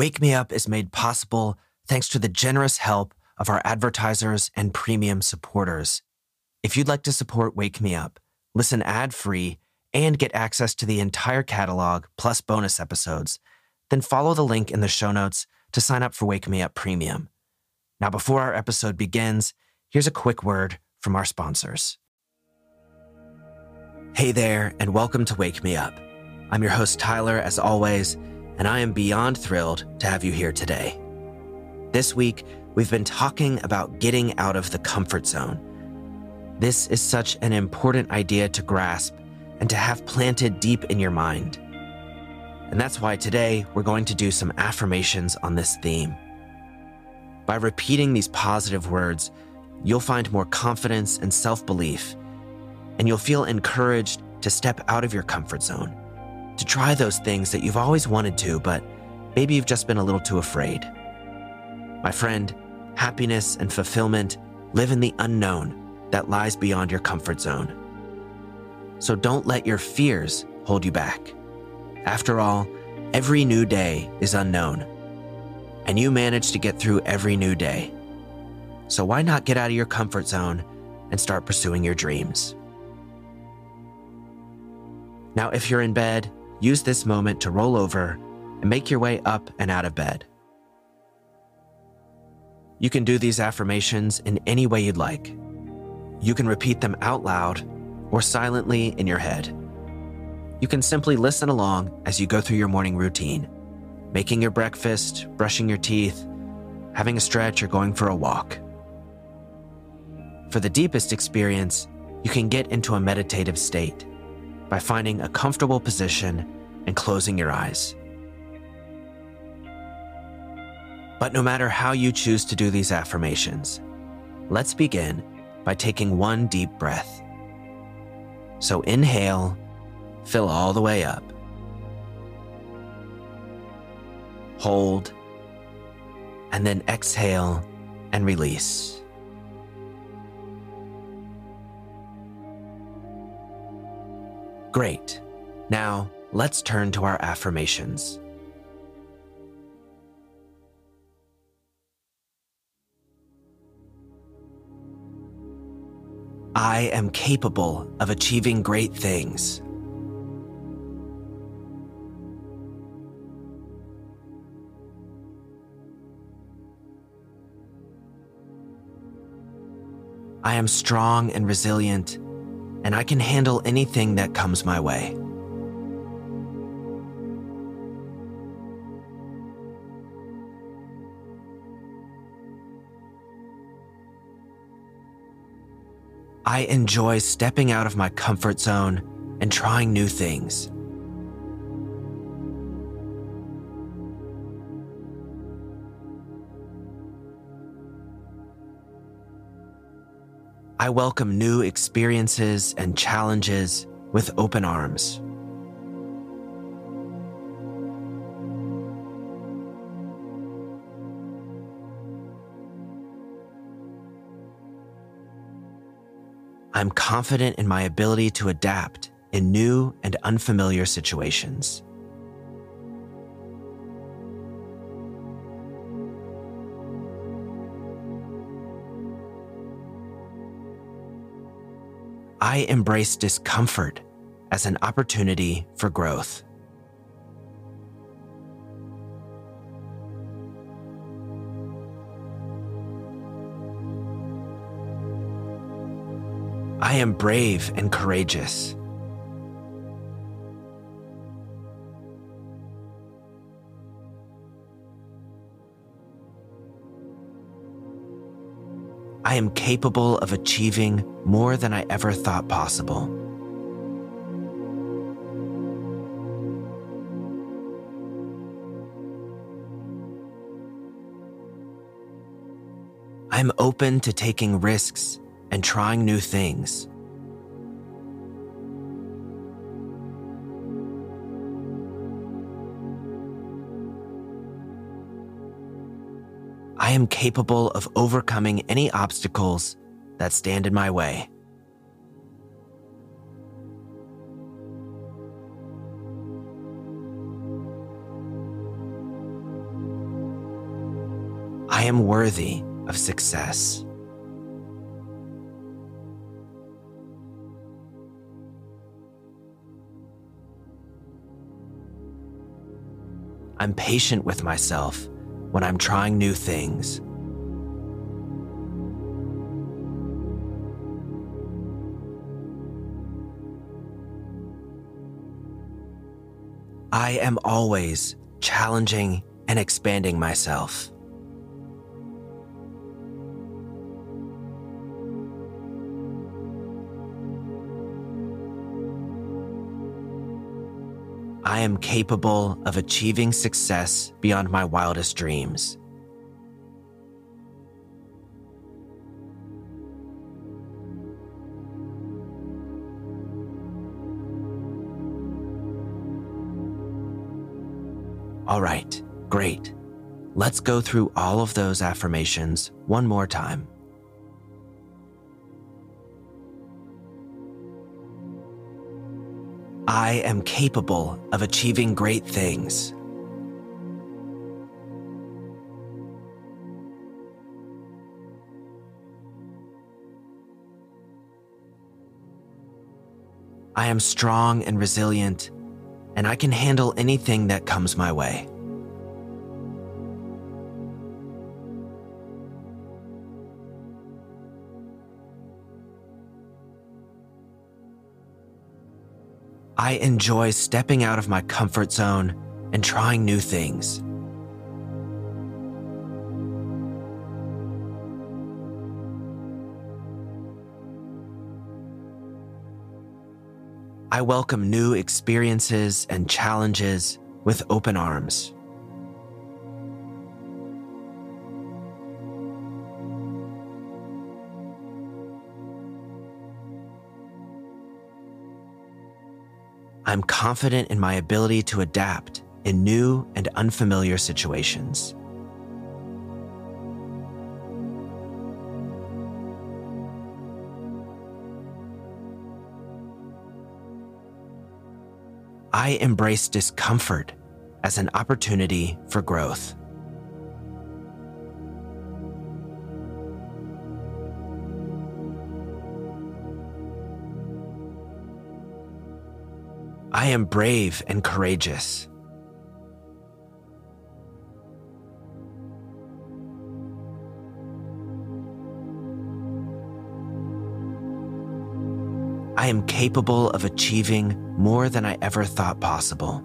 Wake Me Up is made possible thanks to the generous help of our advertisers and premium supporters. If you'd like to support Wake Me Up, listen ad free, and get access to the entire catalog plus bonus episodes, then follow the link in the show notes to sign up for Wake Me Up Premium. Now, before our episode begins, here's a quick word from our sponsors. Hey there, and welcome to Wake Me Up. I'm your host, Tyler, as always, and I am beyond thrilled to have you here today. This week, we've been talking about getting out of the comfort zone. This is such an important idea to grasp and to have planted deep in your mind. And that's why today we're going to do some affirmations on this theme. By repeating these positive words, you'll find more confidence and self belief, and you'll feel encouraged to step out of your comfort zone, to try those things that you've always wanted to, but maybe you've just been a little too afraid. My friend, happiness and fulfillment live in the unknown that lies beyond your comfort zone. So don't let your fears hold you back. After all, every new day is unknown, and you manage to get through every new day. So why not get out of your comfort zone and start pursuing your dreams? Now, if you're in bed, use this moment to roll over and make your way up and out of bed. You can do these affirmations in any way you'd like. You can repeat them out loud or silently in your head. You can simply listen along as you go through your morning routine, making your breakfast, brushing your teeth, having a stretch, or going for a walk. For the deepest experience, you can get into a meditative state by finding a comfortable position and closing your eyes. But no matter how you choose to do these affirmations, let's begin by taking one deep breath. So inhale Fill all the way up. Hold. And then exhale and release. Great. Now, let's turn to our affirmations. I am capable of achieving great things. I am strong and resilient, and I can handle anything that comes my way. I enjoy stepping out of my comfort zone and trying new things. I welcome new experiences and challenges with open arms. I'm confident in my ability to adapt in new and unfamiliar situations. I embrace discomfort as an opportunity for growth. I am brave and courageous. I am capable of achieving more than I ever thought possible. I'm open to taking risks and trying new things. I am capable of overcoming any obstacles that stand in my way. I am worthy of success. I'm patient with myself when I'm trying new things. I am always challenging and expanding myself. I am capable of achieving success beyond my wildest dreams. All right, great. Let's go through all of those affirmations one more time. I am capable of achieving great things. I am strong and resilient, and I can handle anything that comes my way. I enjoy stepping out of my comfort zone and trying new things. I welcome new experiences and challenges with open arms. I'm confident in my ability to adapt in new and unfamiliar situations. I embrace discomfort as an opportunity for growth. I am brave and courageous. I am capable of achieving more than I ever thought possible.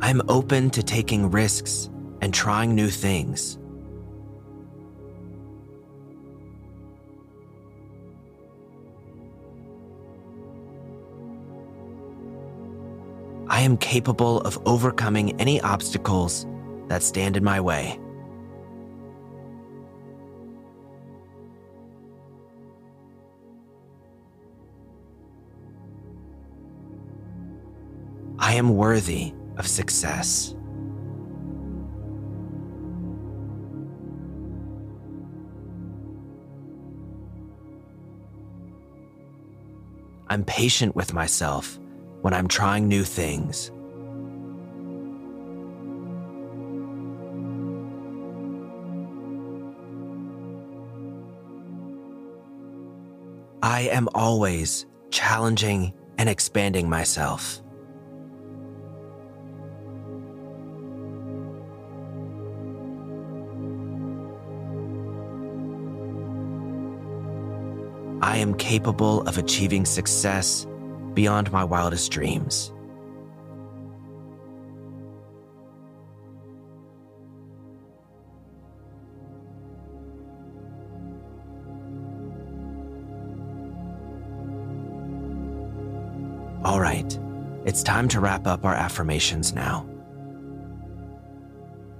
I'm open to taking risks and trying new things. I am capable of overcoming any obstacles that stand in my way. I am worthy of success. I'm patient with myself when I'm trying new things. I am always challenging and expanding myself. I am capable of achieving success beyond my wildest dreams. All right, it's time to wrap up our affirmations now.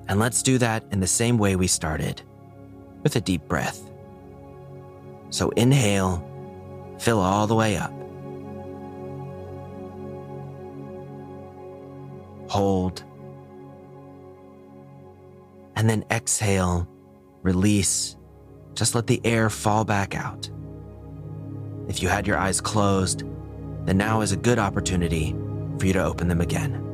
And let's do that in the same way we started with a deep breath. So inhale, fill all the way up. Hold. And then exhale, release. Just let the air fall back out. if you had your eyes closed, then now is a good opportunity for you to open them again.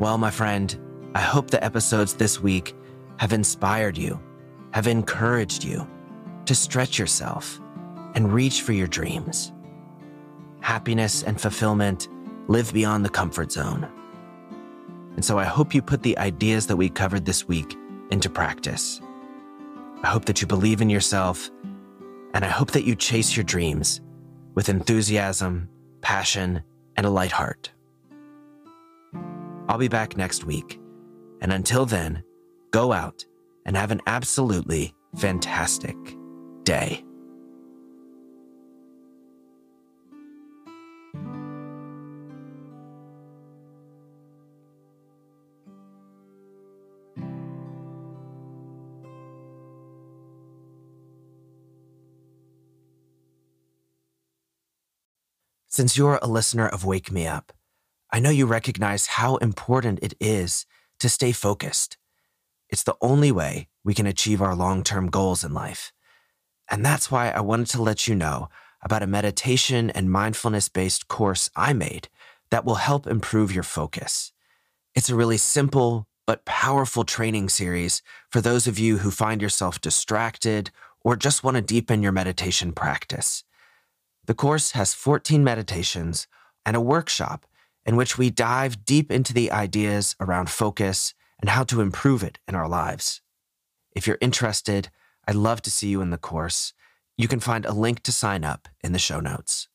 Well, my friend, I hope the episodes this week have inspired you, have encouraged you to stretch yourself and reach for your dreams. Happiness and fulfillment live beyond the comfort zone. And so I hope you put the ideas that we covered this week into practice. I hope that you believe in yourself, and I hope that you chase your dreams with enthusiasm, passion, and a light heart. I'll be back next week, and until then, go out and have an absolutely fantastic day. Since you're a listener of Wake Me Up, I know you recognize how important it is to stay focused. It's the only way we can achieve our long term goals in life. And that's why I wanted to let you know about a meditation and mindfulness based course I made that will help improve your focus. It's a really simple but powerful training series for those of you who find yourself distracted or just want to deepen your meditation practice. The course has 14 meditations and a workshop in which we dive deep into the ideas around focus and how to improve it in our lives. If you're interested, I'd love to see you in the course. You can find a link to sign up in the show notes.